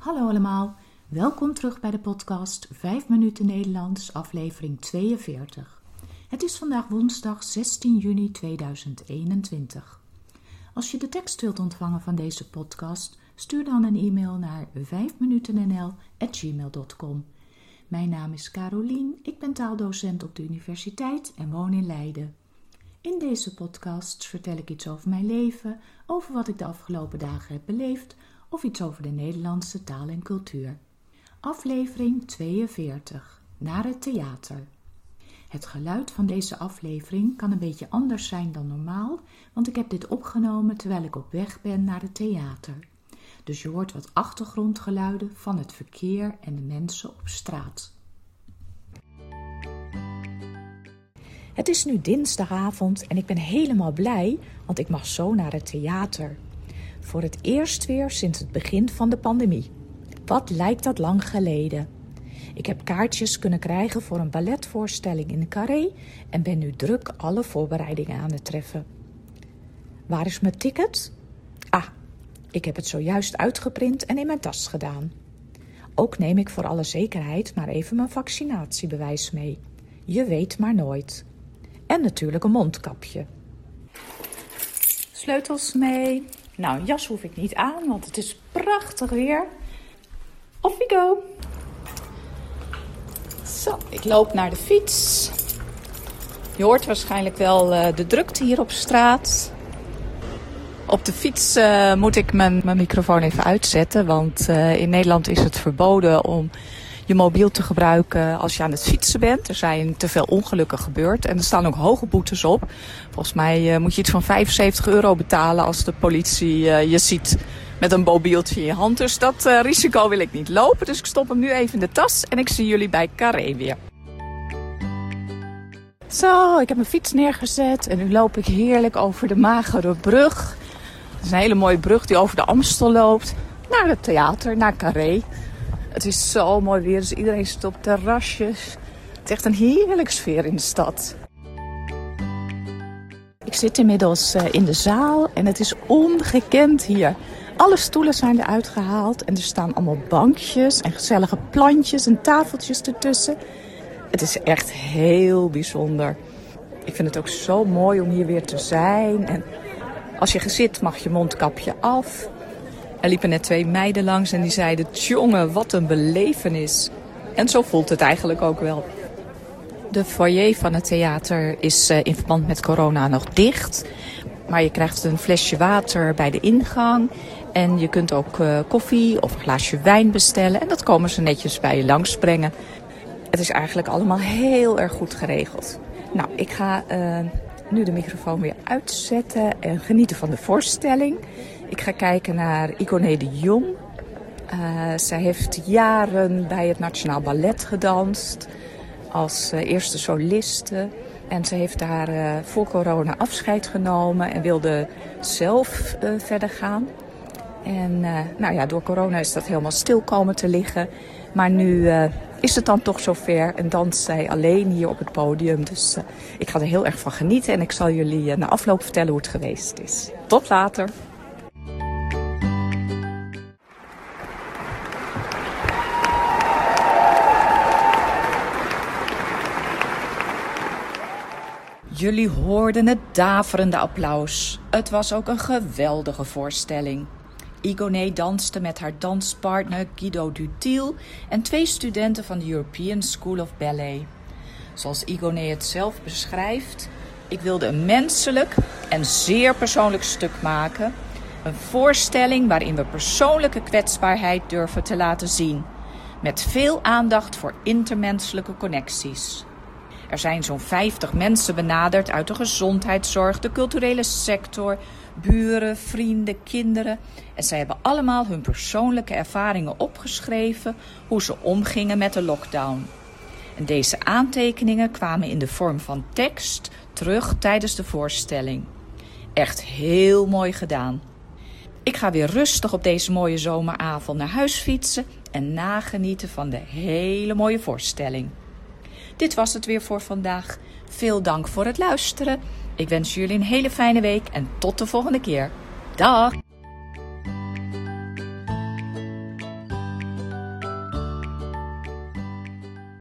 Hallo allemaal, welkom terug bij de podcast 5 minuten Nederlands, aflevering 42. Het is vandaag woensdag 16 juni 2021. Als je de tekst wilt ontvangen van deze podcast, stuur dan een e-mail naar 5minutennl.gmail.com. Mijn naam is Carolien, ik ben taaldocent op de universiteit en woon in Leiden. In deze podcast vertel ik iets over mijn leven, over wat ik de afgelopen dagen heb beleefd of iets over de Nederlandse taal en cultuur. Aflevering 42. Naar het theater. Het geluid van deze aflevering kan een beetje anders zijn dan normaal, want ik heb dit opgenomen terwijl ik op weg ben naar het theater. Dus je hoort wat achtergrondgeluiden van het verkeer en de mensen op straat. Het is nu dinsdagavond en ik ben helemaal blij, want ik mag zo naar het theater. Voor het eerst weer sinds het begin van de pandemie. Wat lijkt dat lang geleden? Ik heb kaartjes kunnen krijgen voor een balletvoorstelling in de Carré en ben nu druk alle voorbereidingen aan het treffen. Waar is mijn ticket? Ah, ik heb het zojuist uitgeprint en in mijn tas gedaan. Ook neem ik voor alle zekerheid maar even mijn vaccinatiebewijs mee. Je weet maar nooit. En natuurlijk een mondkapje. Sleutels mee. Nou, een jas hoef ik niet aan, want het is prachtig weer. Off we go. Zo, ik loop naar de fiets. Je hoort waarschijnlijk wel uh, de drukte hier op straat. Op de fiets uh, moet ik mijn, mijn, microfoon even uitzetten, want uh, in Nederland is het verboden om je mobiel te gebruiken als je aan het fietsen bent. Er zijn te veel ongelukken gebeurd en er staan ook hoge boetes op. Volgens mij uh, moet je iets van 75 euro betalen als de politie uh, je ziet met een mobieltje in je hand. Dus dat uh, risico wil ik niet lopen. Dus ik stop hem nu even in de tas en ik zie jullie bij Carré weer. Zo, ik heb mijn fiets neergezet en nu loop ik heerlijk over de Magere Brug. Het is een hele mooie brug die over de Amstel loopt. Naar het theater, naar Carré. Het is zo mooi weer, dus iedereen zit op terrasjes. Het is echt een heerlijke sfeer in de stad. Ik zit inmiddels eh, in de zaal en het is ongekend hier. Alle stoelen zijn eruit gehaald en er staan allemaal bankjes en gezellige plantjes en tafeltjes ertussen. Het is echt heel bijzonder. Ik vind het ook zo mooi om hier weer te zijn. En als je zit mag je mondkapje af. Er liepen net twee meiden langs en die zeiden: Tjonge, wat een belevenis. En zo voelt het eigenlijk ook wel. De foyer van het theater is uh, in verband met corona nog dicht. Maar je krijgt een flesje water bij de ingang. En je kunt ook uh, koffie of een glaasje wijn bestellen. En dat komen ze netjes bij je langsbrengen. Het is eigenlijk allemaal heel erg goed geregeld. Nou, ik ga uh, nu de microfoon weer uitzetten en genieten van de voorstelling. Ik ga kijken naar Iconé de Jong. Uh, zij heeft jaren bij het Nationaal Ballet gedanst als uh, eerste soliste. En ze heeft daar uh, voor corona afscheid genomen en wilde zelf verder gaan. En nou ja, door corona is dat helemaal stil komen te liggen. Maar nu is het dan toch zover en danst zij alleen hier op het podium. Dus ik ga er heel erg van genieten en ik zal jullie na afloop vertellen hoe het geweest is. Tot later! Jullie hoorden het daverende applaus. Het was ook een geweldige voorstelling. Igoné danste met haar danspartner Guido Dutil en twee studenten van de European School of Ballet. Zoals Igoné het zelf beschrijft, ik wilde een menselijk en zeer persoonlijk stuk maken. Een voorstelling waarin we persoonlijke kwetsbaarheid durven te laten zien. Met veel aandacht voor intermenselijke connecties. Er zijn zo'n 50 mensen benaderd uit de gezondheidszorg, de culturele sector, buren, vrienden, kinderen. En zij hebben allemaal hun persoonlijke ervaringen opgeschreven hoe ze omgingen met de lockdown. En deze aantekeningen kwamen in de vorm van tekst terug tijdens de voorstelling. Echt heel mooi gedaan. Ik ga weer rustig op deze mooie zomeravond naar huis fietsen en nagenieten van de hele mooie voorstelling. Dit was het weer voor vandaag. Veel dank voor het luisteren. Ik wens jullie een hele fijne week en tot de volgende keer. Dag!